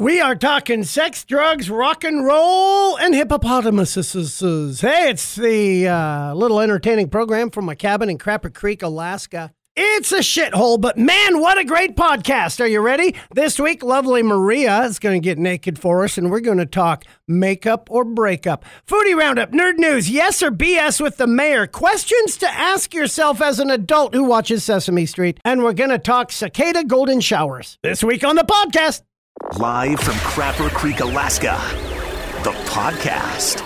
We are talking sex, drugs, rock and roll, and hippopotamuses. Hey, it's the uh, little entertaining program from my cabin in Crapper Creek, Alaska. It's a shithole, but man, what a great podcast. Are you ready? This week, lovely Maria is going to get naked for us, and we're going to talk makeup or breakup. Foodie Roundup, nerd news, yes or BS with the mayor, questions to ask yourself as an adult who watches Sesame Street, and we're going to talk cicada golden showers. This week on the podcast. Live from Crapper Creek, Alaska, the podcast.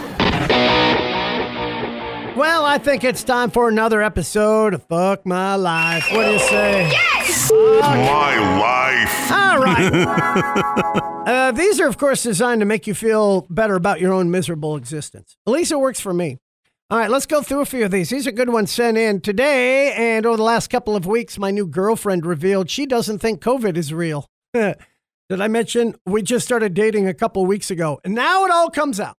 Well, I think it's time for another episode of Fuck My Life. What do you say? Yes! My life. All right. uh, these are, of course, designed to make you feel better about your own miserable existence. At least it works for me. All right, let's go through a few of these. These are good ones sent in today. And over the last couple of weeks, my new girlfriend revealed she doesn't think COVID is real. Did I mention we just started dating a couple weeks ago? And now it all comes out.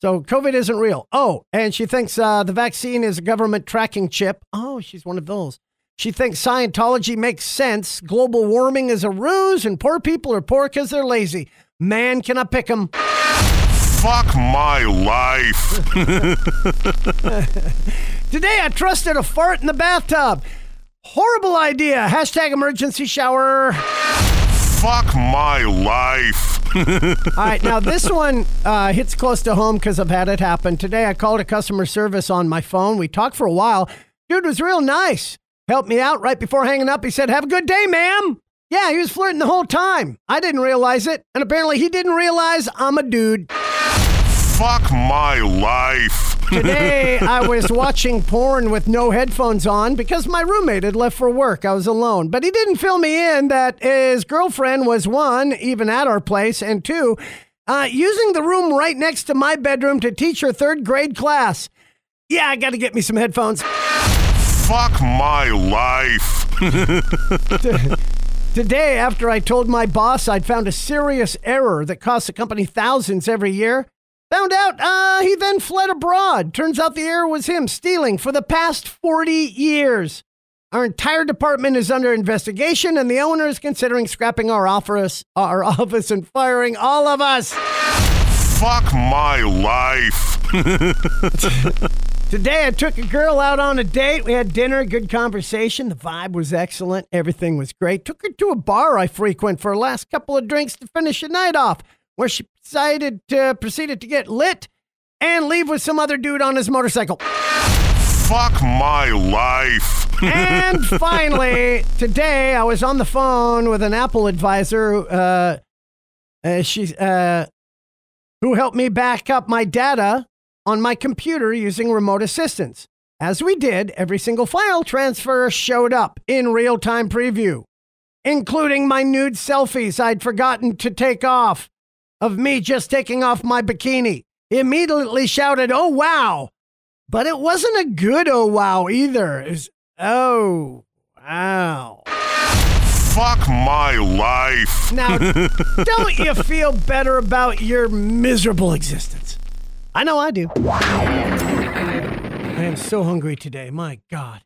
So COVID isn't real. Oh, and she thinks uh, the vaccine is a government tracking chip. Oh, she's one of those. She thinks Scientology makes sense. Global warming is a ruse, and poor people are poor because they're lazy. Man cannot pick them. Fuck my life. Today I trusted a fart in the bathtub. Horrible idea. Hashtag emergency shower. Fuck my life. All right, now this one uh, hits close to home because I've had it happen. Today I called a customer service on my phone. We talked for a while. Dude was real nice. Helped me out right before hanging up. He said, Have a good day, ma'am. Yeah, he was flirting the whole time. I didn't realize it. And apparently he didn't realize I'm a dude. Fuck my life. Today, I was watching porn with no headphones on because my roommate had left for work. I was alone. But he didn't fill me in that his girlfriend was one, even at our place, and two, uh, using the room right next to my bedroom to teach her third grade class. Yeah, I got to get me some headphones. Fuck my life. Today, after I told my boss I'd found a serious error that costs the company thousands every year, found out uh, he then fled abroad. Turns out the error was him stealing for the past 40 years. Our entire department is under investigation, and the owner is considering scrapping our office, our office and firing all of us. Fuck my life. Today, I took a girl out on a date. We had dinner, good conversation. The vibe was excellent. Everything was great. Took her to a bar I frequent for a last couple of drinks to finish the night off, where she decided to proceeded to get lit and leave with some other dude on his motorcycle. Fuck my life. and finally, today I was on the phone with an Apple advisor. Uh, uh, she, uh, who helped me back up my data on my computer using remote assistance. As we did, every single file transfer showed up in real time preview, including my nude selfies I'd forgotten to take off of me just taking off my bikini. Immediately shouted, Oh, wow. But it wasn't a good oh, wow either. It was, oh, wow. Fuck my life. Now, don't you feel better about your miserable existence? I know I do. I am so hungry today. My God.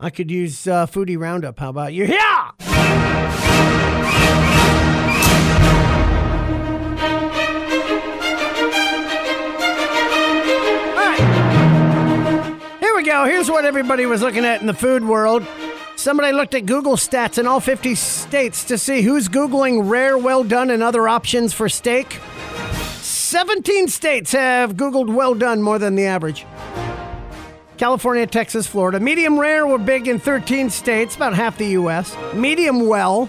I could use uh, Foodie Roundup. How about you? Yeah! Go. Here's what everybody was looking at in the food world. Somebody looked at Google stats in all 50 states to see who's Googling rare, well done, and other options for steak. 17 states have Googled well done more than the average. California, Texas, Florida. Medium rare were big in 13 states, about half the U.S. Medium well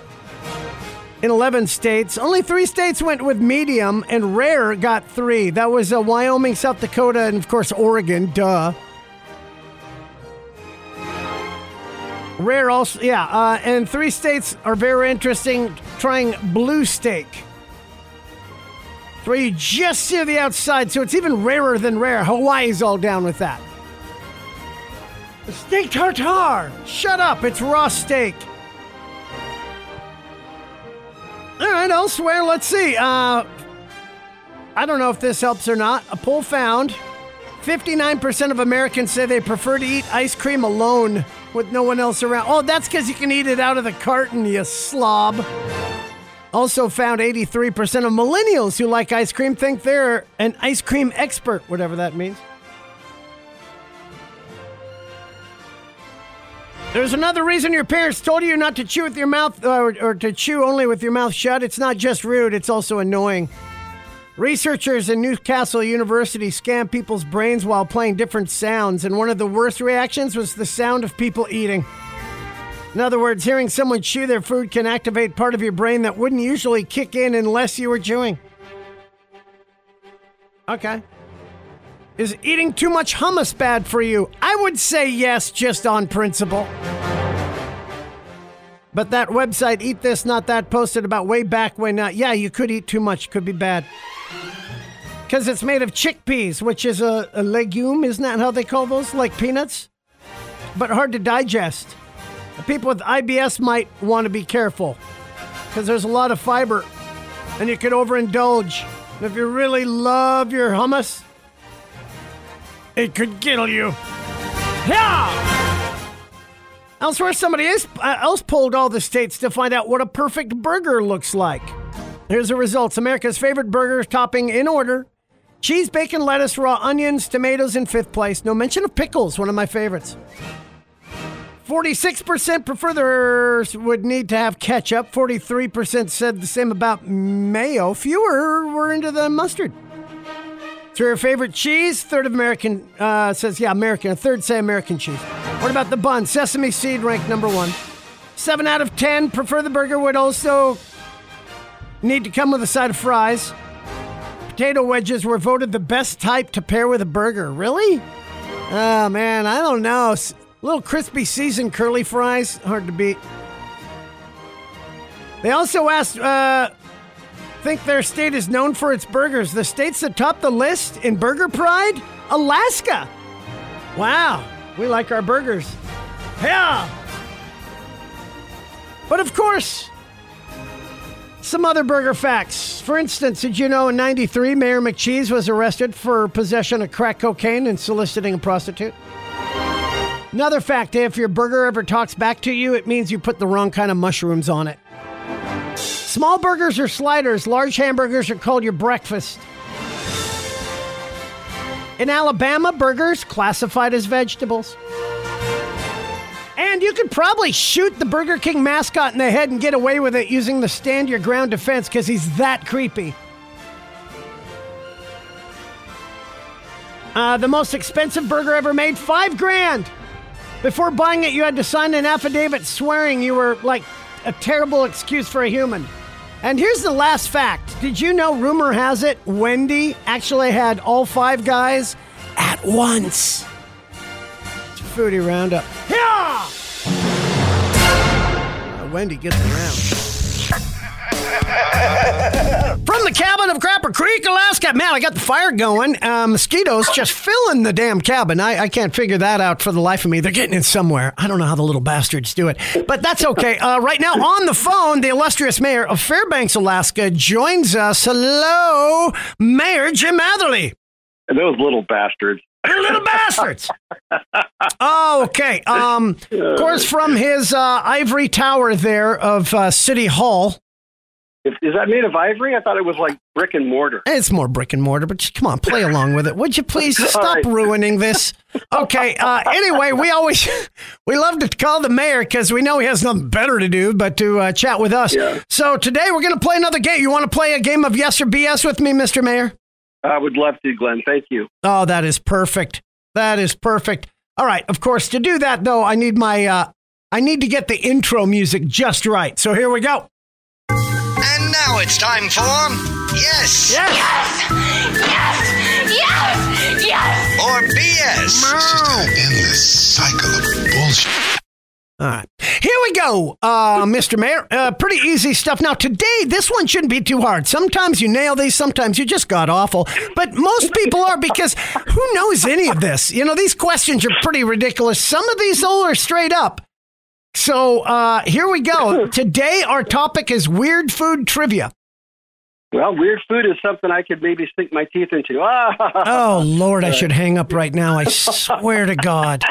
in 11 states. Only three states went with medium, and rare got three. That was uh, Wyoming, South Dakota, and of course, Oregon. Duh. Rare also, yeah. Uh, and three states are very interesting trying blue steak. Where you just see the outside, so it's even rarer than rare. Hawaii's all down with that. Steak tartare. Shut up, it's raw steak. All right, elsewhere, let's see. Uh, I don't know if this helps or not. A poll found 59% of Americans say they prefer to eat ice cream alone with no one else around. Oh, that's because you can eat it out of the carton, you slob. Also found 83% of millennials who like ice cream think they're an ice cream expert, whatever that means. There's another reason your parents told you not to chew with your mouth uh, or, or to chew only with your mouth shut. It's not just rude, it's also annoying. Researchers in Newcastle University scanned people's brains while playing different sounds, and one of the worst reactions was the sound of people eating. In other words, hearing someone chew their food can activate part of your brain that wouldn't usually kick in unless you were chewing. Okay. Is eating too much hummus bad for you? I would say yes, just on principle. But that website, Eat This Not That, posted about way back when, uh, yeah, you could eat too much, could be bad. Because it's made of chickpeas, which is a, a legume, isn't that how they call those? Like peanuts? But hard to digest. People with IBS might want to be careful because there's a lot of fiber and you could overindulge. And if you really love your hummus, it could kill you. Yeah! Elsewhere, somebody else, uh, else polled all the states to find out what a perfect burger looks like. Here's the results America's favorite burger topping in order cheese, bacon, lettuce, raw onions, tomatoes in fifth place. No mention of pickles, one of my favorites. 46% prefer theirs would need to have ketchup. 43% said the same about mayo. Fewer were into the mustard. So your favorite cheese? Third of American uh, says, yeah, American. A third say American cheese. What about the bun? Sesame seed ranked number one. Seven out of ten prefer the burger would also need to come with a side of fries. Potato wedges were voted the best type to pair with a burger. Really? Oh, man, I don't know. Little crispy seasoned curly fries, hard to beat. They also asked, uh, think their state is known for its burgers. The states that top the list in burger pride? Alaska. Wow, we like our burgers. Yeah. But of course, some other burger facts. For instance, did you know in 93 Mayor McCheese was arrested for possession of crack cocaine and soliciting a prostitute? Another fact if your burger ever talks back to you, it means you put the wrong kind of mushrooms on it. Small burgers are sliders, large hamburgers are called your breakfast. In Alabama, burgers classified as vegetables. And you could probably shoot the Burger King mascot in the head and get away with it using the stand your ground defense because he's that creepy. Uh, the most expensive burger ever made, five grand. Before buying it, you had to sign an affidavit swearing you were like a terrible excuse for a human. And here's the last fact. Did you know, rumor has it, Wendy actually had all five guys at once? It's foodie roundup. Yeah! Uh, Wendy gets around. From the cabin of Crapper Creek, Alaska. Man, I got the fire going. Uh, mosquitoes just filling the damn cabin. I, I can't figure that out for the life of me. They're getting in somewhere. I don't know how the little bastards do it, but that's okay. Uh, right now on the phone, the illustrious mayor of Fairbanks, Alaska, joins us. Hello, Mayor Jim Matherly. Those little bastards. They're little bastards. Oh, okay. Um, of course, from his uh, ivory tower there of uh, City Hall, Is, is that made of ivory? I thought it was like brick and mortar. It's more brick and mortar, but just, come on, play along with it. Would you please stop right. ruining this? Okay. Uh, anyway, we always we love to call the mayor because we know he has nothing better to do but to uh, chat with us. Yeah. So today we're going to play another game. You want to play a game of yes or BS with me, Mister Mayor? I would love to, Glenn. Thank you. Oh, that is perfect. That is perfect. All right. Of course, to do that though, I need my uh, I need to get the intro music just right. So here we go. And now it's time for Yes Yes. Yes! Yes! Yes! or BS. It's just an endless cycle of bullshit. All right. Here we go, uh, Mr. Mayor. Uh, pretty easy stuff. Now, today, this one shouldn't be too hard. Sometimes you nail these, sometimes you just got awful. But most people are because who knows any of this? You know, these questions are pretty ridiculous. Some of these, though, are straight up. So uh, here we go. Today, our topic is weird food trivia. Well, weird food is something I could maybe sink my teeth into. Oh, Lord, I should hang up right now. I swear to God.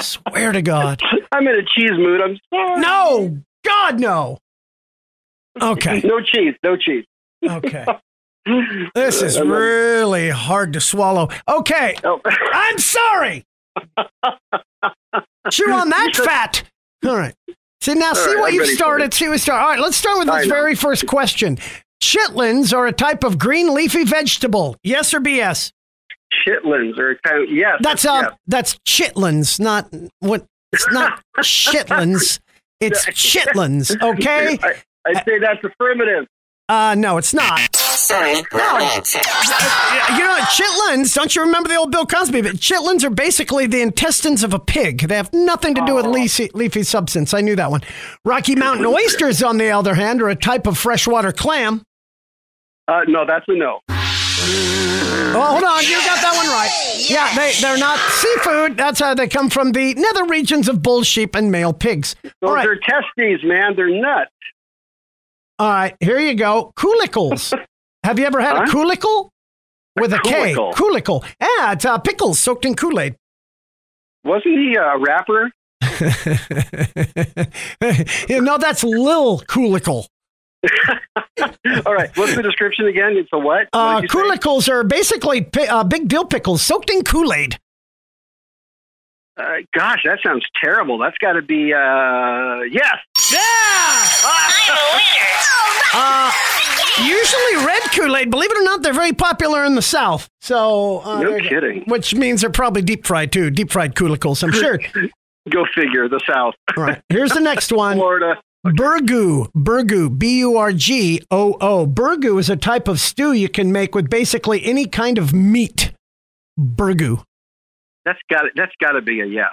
Swear to God. I'm in a cheese mood. I'm sorry. No, God, no. Okay. No cheese. No cheese. Okay. This is really hard to swallow. Okay. Oh. I'm sorry. Chew on that fat. All right. See now, see right, what I'm you ready for started. See what you started. All right, let's start with this very first question. Chitlins are a type of green leafy vegetable. Yes or BS? Chitlins are a kind of yes. That's uh, yes. that's chitlins, not what. It's not shitlins. It's chitlins. Okay. I, I'd say that's affirmative. Uh, no, it's not. Sorry, wrong answer. You know, chitlins, don't you remember the old Bill Cosby? But chitlins are basically the intestines of a pig. They have nothing to do with leafy, leafy substance. I knew that one. Rocky Mountain oysters, on the other hand, are a type of freshwater clam. Uh, no, that's a no. Oh, hold on. You got that one right. Yeah, they, they're not seafood. That's how they come from the nether regions of bull, sheep, and male pigs. Those All right. are testes, man. They're nuts. All right, here you go. Coolicles. Have you ever had a Huh? coolicle? With a K. coolicle? Yeah, it's uh, pickles soaked in Kool Aid. Wasn't he a rapper? you know, that's Lil Coolicle. All right. What's the description again? It's a what? Uh, What did you say? are basically pi- uh, big dill pickles soaked in Kool Aid. Uh, gosh, that sounds terrible. That's got to be uh, yes. Uh, usually red Kool Aid, believe it or not, they're very popular in the South. So, uh, No there you go. kidding. Which means they're probably deep fried too. Deep fried coolicles, I'm sure. Go figure. The South, All right, here's the next one. Florida. Burgoo, burgoo, B U R G O O. Burgoo is a type of stew you can make with basically any kind of meat. Burgoo. That's got That's got to be a yes.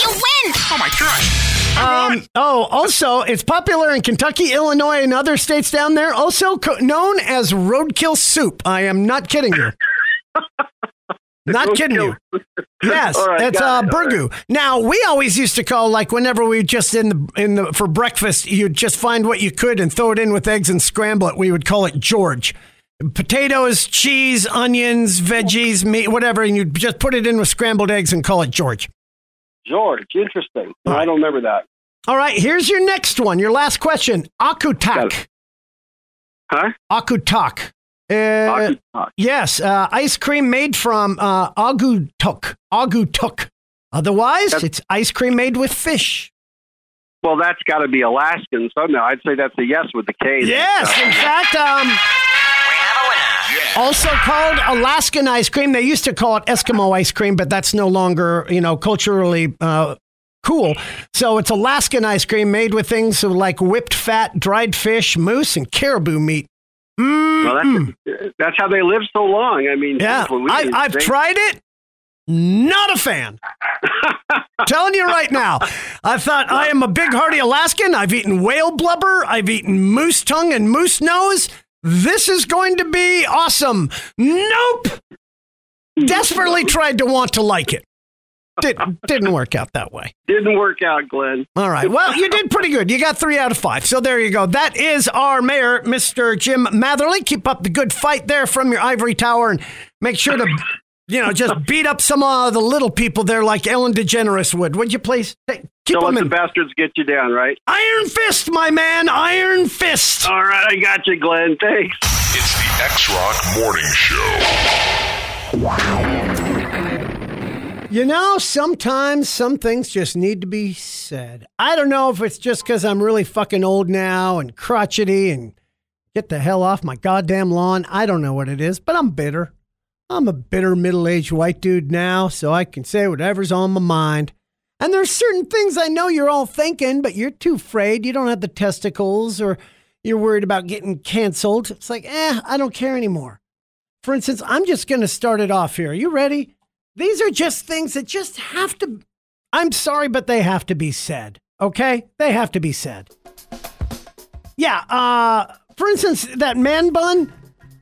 You win! Oh my gosh. Um, oh, also, it's popular in Kentucky, Illinois, and other states down there. Also co- known as roadkill soup. I am not kidding you. not kidding you. Yes, All right, it's uh, it. All right. burgoo. Now we always used to call like whenever we just in the in the for breakfast, you'd just find what you could and throw it in with eggs and scramble it. We would call it George. Potatoes, cheese, onions, veggies, meat, whatever, and you just put it in with scrambled eggs and call it George. George, interesting. I don't remember that. All right, here's your next one. Your last question. Akutak. Huh? Akutak. Uh, Akutak. yes, uh, ice cream made from uh, agutuk. Agutuk. Otherwise, That's- it's ice cream made with fish. Well, that's got to be Alaskan somehow. I'd say that's a yes with the K. Yes, in fact, um, also called Alaskan ice cream. They used to call it Eskimo ice cream, but that's no longer, you know, culturally uh, cool. So it's Alaskan ice cream made with things like whipped fat, dried fish, moose, and caribou meat. Mm, Well, that's, that's how they live so long. I mean, yeah, I, I've they- tried it. Not a fan. Telling you right now, I thought I am a big hearty Alaskan. I've eaten whale blubber. I've eaten moose tongue and moose nose. This is going to be awesome. Nope. Desperately tried to want to like it. Did, didn't work out that way. Didn't work out, Glenn. All right. Well, you did pretty good. You got three out of five. So there you go. That is our mayor, Mr. Jim Matherly. Keep up the good fight there from your ivory tower and make sure to, you know, just beat up some of the little people there like Ellen DeGeneres would. Would you please? Hey, Keep Don't them let the bastards get you down, right? Iron Fist, my man. Iron Fist. All right, I got you, Glenn. Thanks. It's the X Rock Morning Show. You know, sometimes some things just need to be said. I don't know if it's just because I'm really fucking old now and crotchety and get the hell off my goddamn lawn. I don't know what it is, but I'm bitter. I'm a bitter middle aged white dude now, so I can say whatever's on my mind. And there's certain things I know you're all thinking, but you're too afraid. You don't have the testicles or you're worried about getting canceled. It's like, eh, I don't care anymore. For instance, I'm just going to start it off here. Are you ready? These are just things that just have to, I'm sorry, but they have to be said. Okay? They have to be said. Yeah, uh, for instance, that man bun,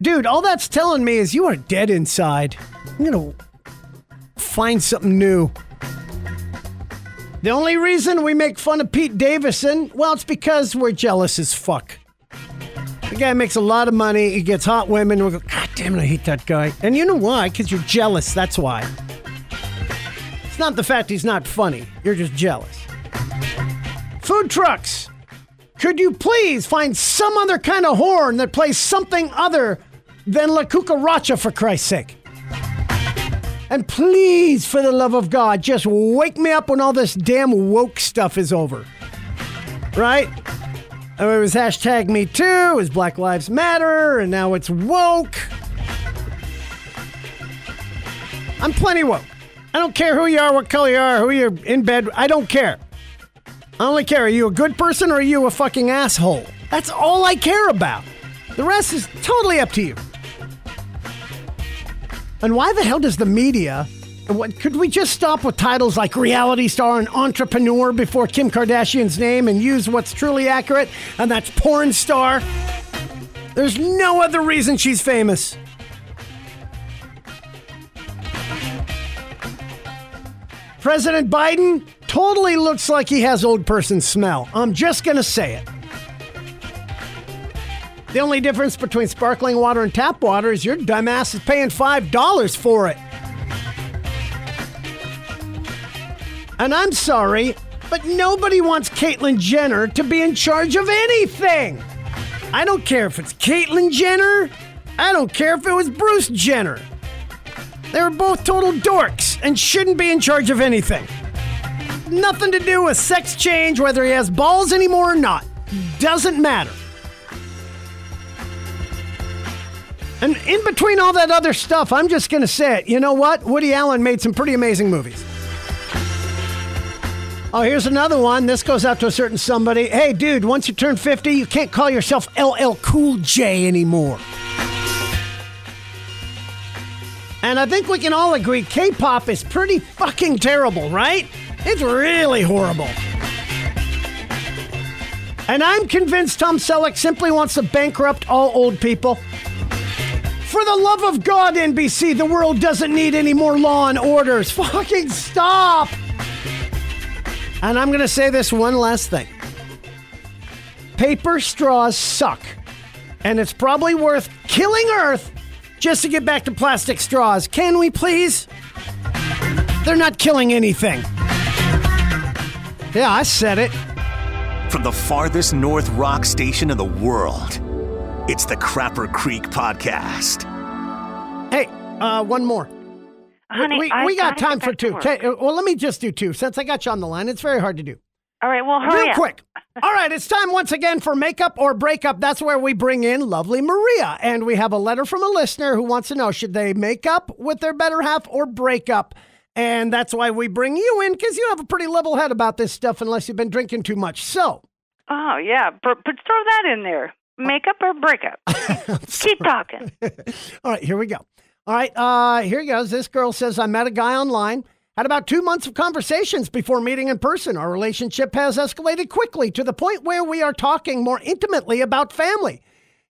dude, all that's telling me is you are dead inside. I'm gonna find something new. The only reason we make fun of Pete Davidson, well, it's because we're jealous as fuck. The guy makes a lot of money. He gets hot women. We go, God damn it, I hate that guy. And you know why? Because you're jealous. That's why. It's not the fact he's not funny. You're just jealous. Food trucks. Could you please find some other kind of horn that plays something other than La Cucaracha, for Christ's sake? And please, for the love of God, just wake me up when all this damn woke stuff is over. Right? Oh, It was hashtag Me Too, it was Black Lives Matter, and now it's woke. I'm plenty woke. I don't care who you are, what color you are, who you're in bed. I don't care. I only care. Are you a good person or are you a fucking asshole? That's all I care about. The rest is totally up to you. And why the hell does the media? What, could we just stop with titles like reality star and entrepreneur before Kim Kardashian's name and use what's truly accurate, and that's porn star? There's no other reason she's famous. President Biden totally looks like he has old person smell. I'm just going to say it. The only difference between sparkling water and tap water is your dumbass is paying $5 for it. And I'm sorry, but nobody wants Caitlyn Jenner to be in charge of anything. I don't care if it's Caitlyn Jenner. I don't care if it was Bruce Jenner. They were both total dorks and shouldn't be in charge of anything. Nothing to do with sex change, whether he has balls anymore or not. Doesn't matter. And in between all that other stuff, I'm just going to say it. You know what? Woody Allen made some pretty amazing movies. Oh, here's another one. This goes out to a certain somebody. Hey, dude, once you turn 50, you can't call yourself LL Cool J anymore. And I think we can all agree K pop is pretty fucking terrible, right? It's really horrible. And I'm convinced Tom Selleck simply wants to bankrupt all old people. For the love of God, NBC, the world doesn't need any more law and orders. Fucking stop! And I'm going to say this one last thing paper straws suck. And it's probably worth killing Earth just to get back to plastic straws. Can we please? They're not killing anything. Yeah, I said it. From the farthest north rock station in the world, it's the Crapper Creek Podcast. Hey, uh, one more. Honey, we, I we got gotta time for two. Okay, well, let me just do two since I got you on the line. It's very hard to do. All right, well, hurry Real up. quick. All right, it's time once again for makeup or breakup. That's where we bring in lovely Maria. And we have a letter from a listener who wants to know should they make up with their better half or break up? And that's why we bring you in because you have a pretty level head about this stuff unless you've been drinking too much. So, Oh, yeah. But, but throw that in there. Makeup or breakup? Keep talking. all right, here we go. All right, uh, here goes. This girl says, I met a guy online, had about two months of conversations before meeting in person. Our relationship has escalated quickly to the point where we are talking more intimately about family.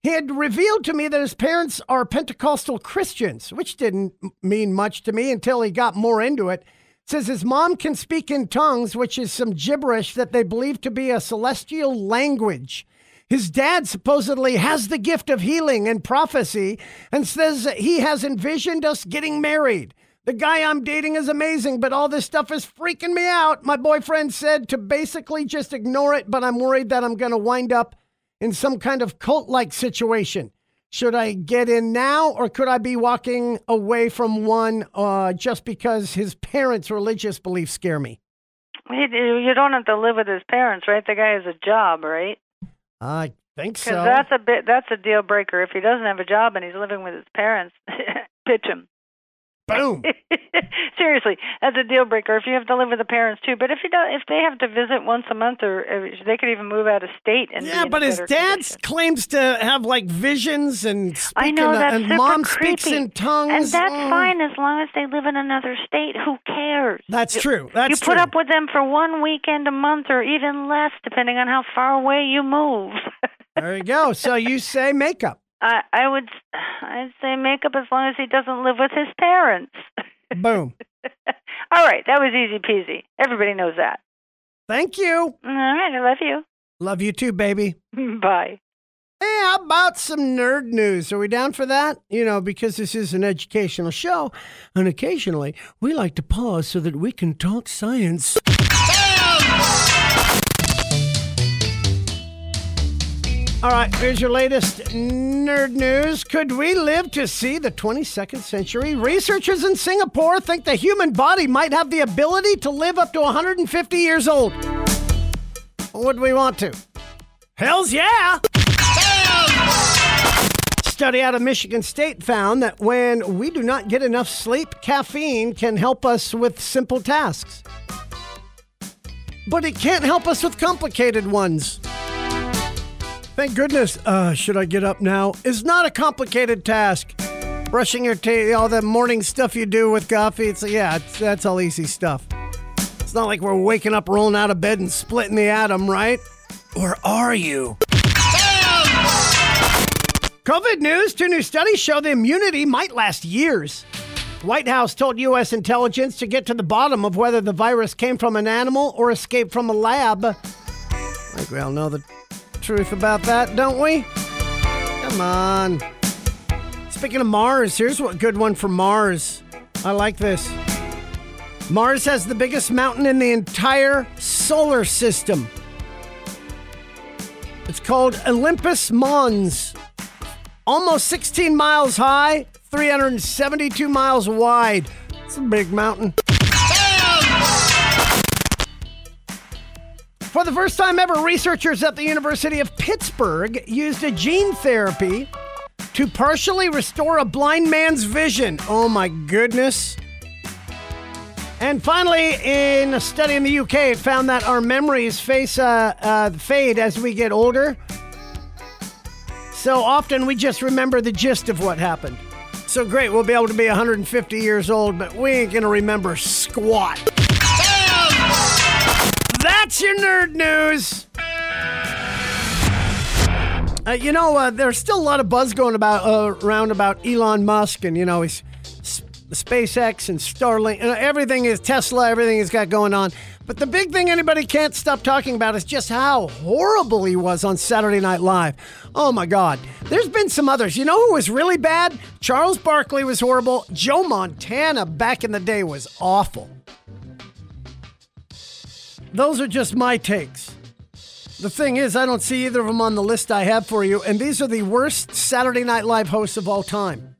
He had revealed to me that his parents are Pentecostal Christians, which didn't mean much to me until he got more into it. Says his mom can speak in tongues, which is some gibberish that they believe to be a celestial language. His dad supposedly has the gift of healing and prophecy and says he has envisioned us getting married. The guy I'm dating is amazing, but all this stuff is freaking me out. My boyfriend said to basically just ignore it, but I'm worried that I'm going to wind up in some kind of cult like situation. Should I get in now, or could I be walking away from one uh, just because his parents' religious beliefs scare me? You don't have to live with his parents, right? The guy has a job, right? I think Because so. that's a bit that's a deal breaker. If he doesn't have a job and he's living with his parents, pitch him. Boom. Seriously, that's a deal breaker if you have to live with the parents too. But if you don't, if they have to visit once a month, or uh, they could even move out of state and Yeah, but his dad condition. claims to have like visions and speak I know in a- that's and mom creepy. speaks in tongues. and that's Mm. fine as long as they live in another state. Who cares? That's You- true. That's you put true. up with them for one weekend a month, or even less, depending on how far away you move. There you go. So you say makeup. I I would I'd say makeup as long as he doesn't live with his parents. Boom. All right, that was easy peasy. Everybody knows that. Thank you. All right, I love you. Love you too, baby. Bye. Hey, how about some nerd news? Are we down for that? You know, because this is an educational show, and occasionally we like to pause so that we can talk science. All right, here's your latest nerd news. Could we live to see the 22nd century? Researchers in Singapore think the human body might have the ability to live up to 150 years old. Would we want to? Hells yeah! Study out of Michigan State found that when we do not get enough sleep, caffeine can help us with simple tasks. But it can't help us with complicated ones. Thank goodness. Uh, should I get up now? Is not a complicated task. Brushing your teeth, all that morning stuff you do with coffee. It's yeah, it's, that's all easy stuff. It's not like we're waking up, rolling out of bed, and splitting the atom, right? Or are you? COVID news. Two new studies show the immunity might last years. White House told U.S. intelligence to get to the bottom of whether the virus came from an animal or escaped from a lab. Think we all know the truth about that, don't we? Come on. Speaking of Mars, here's what good one for Mars. I like this. Mars has the biggest mountain in the entire solar system. It's called Olympus Mons. Almost 16 miles high, 372 miles wide. It's a big mountain. For the first time ever, researchers at the University of Pittsburgh used a gene therapy to partially restore a blind man's vision. Oh my goodness. And finally, in a study in the UK, it found that our memories face uh, uh, fade as we get older. So often we just remember the gist of what happened. So great, we'll be able to be 150 years old, but we ain't gonna remember squat. That's your nerd news. Uh, you know, uh, there's still a lot of buzz going about uh, around about Elon Musk, and you know he's SpaceX and Starlink, and everything is Tesla, everything he's got going on. But the big thing anybody can't stop talking about is just how horrible he was on Saturday Night Live. Oh my God. There's been some others. You know who was really bad? Charles Barkley was horrible. Joe Montana back in the day was awful. Those are just my takes. The thing is, I don't see either of them on the list I have for you, and these are the worst Saturday Night Live hosts of all time.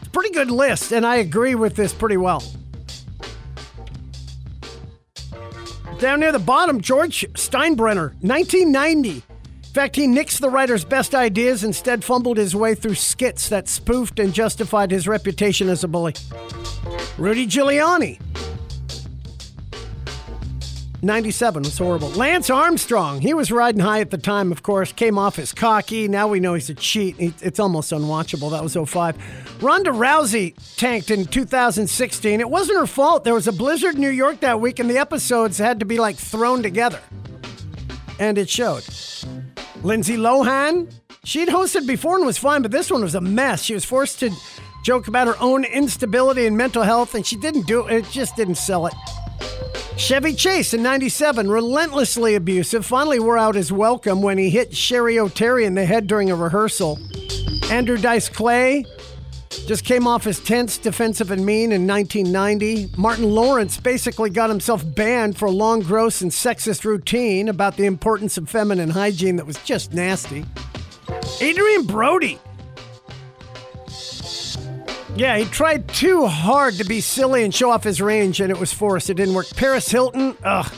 It's a pretty good list, and I agree with this pretty well. Down near the bottom, George Steinbrenner, 1990. In fact, he nixed the writer's best ideas, instead, fumbled his way through skits that spoofed and justified his reputation as a bully. Rudy Giuliani, 97 was horrible. Lance Armstrong, he was riding high at the time, of course, came off as cocky. Now we know he's a cheat. It's almost unwatchable. That was 05. Ronda Rousey tanked in 2016. It wasn't her fault. There was a blizzard in New York that week, and the episodes had to be like thrown together. And it showed. Lindsay Lohan, she'd hosted before and was fine, but this one was a mess. She was forced to joke about her own instability and mental health, and she didn't do it. It just didn't sell it. Chevy Chase in 97, relentlessly abusive, finally wore out his welcome when he hit Cheri Oteri in the head during a rehearsal. Andrew Dice Clay just came off as tense, defensive, and mean in 1990. Martin Lawrence basically got himself banned for a long, gross, and sexist routine about the importance of feminine hygiene that was just nasty. Adrien Brody yeah, he tried too hard to be silly and show off his range, and it was forced. It didn't work. Paris Hilton, ugh.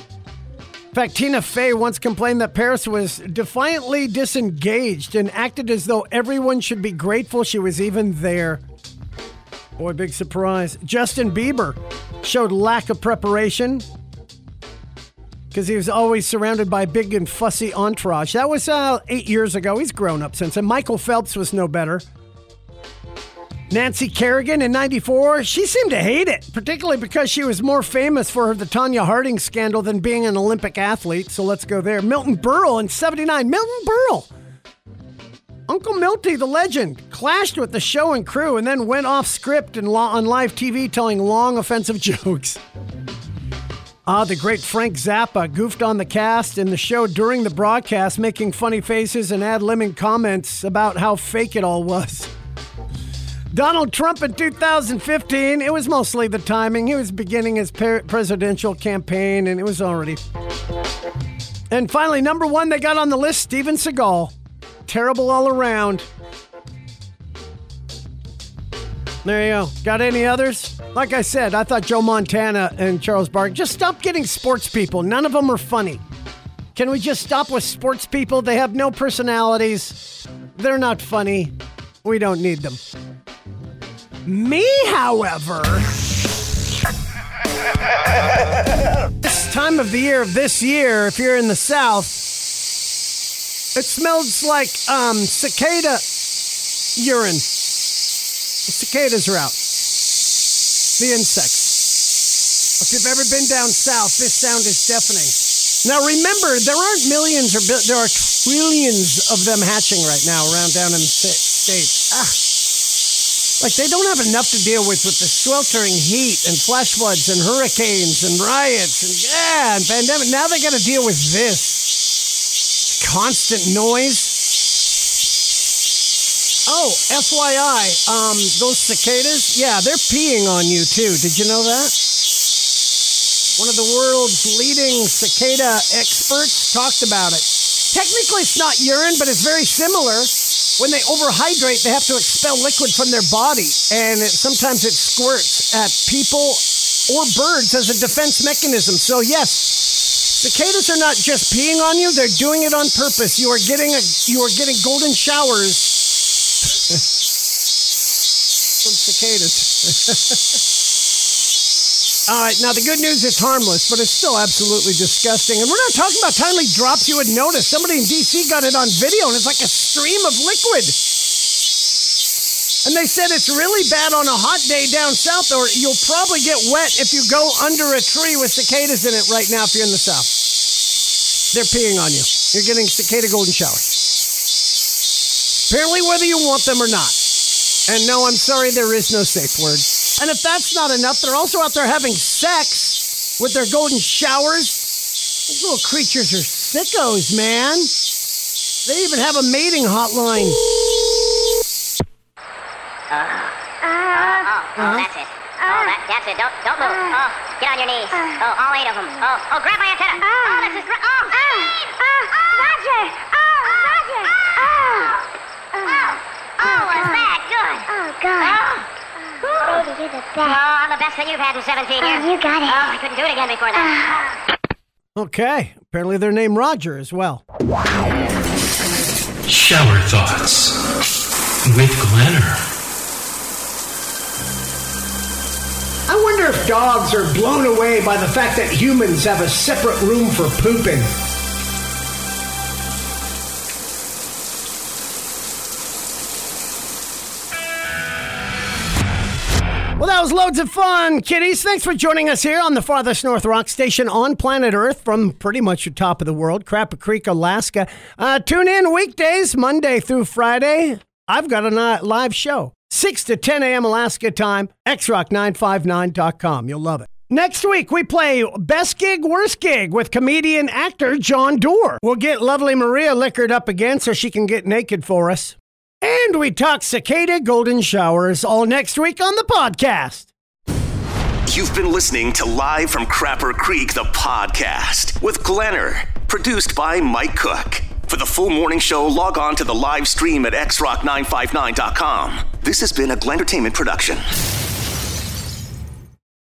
In fact, Tina Fey once complained that Paris was defiantly disengaged and acted as though everyone should be grateful she was even there. Boy, big surprise. Justin Bieber showed lack of preparation because he was always surrounded by big and fussy entourage. That was uh, eight years ago. He's grown up since. And Michael Phelps was no better. Nancy Kerrigan in 94, she seemed to hate it, particularly because she was more famous for the Tonya Harding scandal than being an Olympic athlete. So let's go there. Milton Berle in 79. Milton Berle. Uncle Milty, the legend, clashed with the show and crew and then went off script and on live TV telling long, offensive jokes. Ah, the great Frank Zappa goofed on the cast in the show during the broadcast, making funny faces and ad libbing comments about how fake it all was. Donald Trump in 2015, it was mostly the timing. He was beginning his presidential campaign and it was already. And finally, number one, they got on the list Steven Seagal. Terrible all around. There you go. Got any others? Like I said, I thought Joe Montana and Charles Barkley. Just stop getting sports people. None of them are funny. Can we just stop with sports people? They have no personalities. They're not funny. We don't need them. Me, however, this time of the year of this year, if you're in the South, it smells like um, cicada urine. The cicadas are out. The insects. If you've ever been down south, this sound is deafening. Now remember, there aren't millions or bi- there are trillions of them hatching right now around down in the states. Ah. Like they don't have enough to deal with with the sweltering heat and flash floods and hurricanes and riots and yeah and pandemic. Now they got to deal with this constant noise. Oh, FYI, um, those cicadas, yeah, they're peeing on you too. Did you know that? One of the world's leading cicada experts talked about it. Technically, it's not urine, but it's very similar. When they overhydrate, they have to expel liquid from their body, and it, sometimes it squirts at people or birds as a defense mechanism. So, yes, cicadas are not just peeing on you; they're doing it on purpose. You are getting a, you are getting golden showers from cicadas. All right, now the good news is harmless, but it's still absolutely disgusting. And we're not talking about tiny drops you would notice. Somebody in DC got it on video, and it's like a stream of liquid. And they said it's really bad on a hot day down south, or you'll probably get wet if you go under a tree with cicadas in it right now if you're in the south. They're peeing on you. You're getting cicada golden showers. Apparently, whether you want them or not. And no, I'm sorry, there is no safe word. And if that's not enough, they're also out there having sex with their golden showers. These little creatures are sickos, man. They even have a mating hotline. Oh, that's it. Oh, that, that's it. Don't, don't move. Oh, get on your knees. Oh, all eight of them. Oh, oh, grab my antenna. Oh, this is great. Oh, Steve! Roger! Oh, Roger! Oh! Oh, oh, was that good? Oh, God. Oh. Baby, you're the best. Oh, I'm the best that you've had in 17 years. you got it. Oh, I couldn't do it again before that. Uh. Okay, apparently they're named Roger as well. Shower thoughts with Glenner. I wonder if dogs are blown away by the fact that humans have a separate room for pooping. Well, that was loads of fun, kiddies. Thanks for joining us here on the farthest north rock station on planet Earth from pretty much the top of the world, Crapper Creek, Alaska. Uh, tune in weekdays, Monday through Friday. I've got a live show, 6 to 10 a.m. Alaska time, xrock959.com. You'll love it. Next week, we play Best Gig, Worst Gig with comedian actor John Doerr. We'll get lovely Maria liquored up again so she can get naked for us. And we talk cicada golden showers all next week on the podcast. You've been listening to Live from Crapper Creek, the podcast with Glenner, produced by Mike Cook. For the full morning show, log on to the live stream at xrock959.com. This has been a Glen Entertainment production.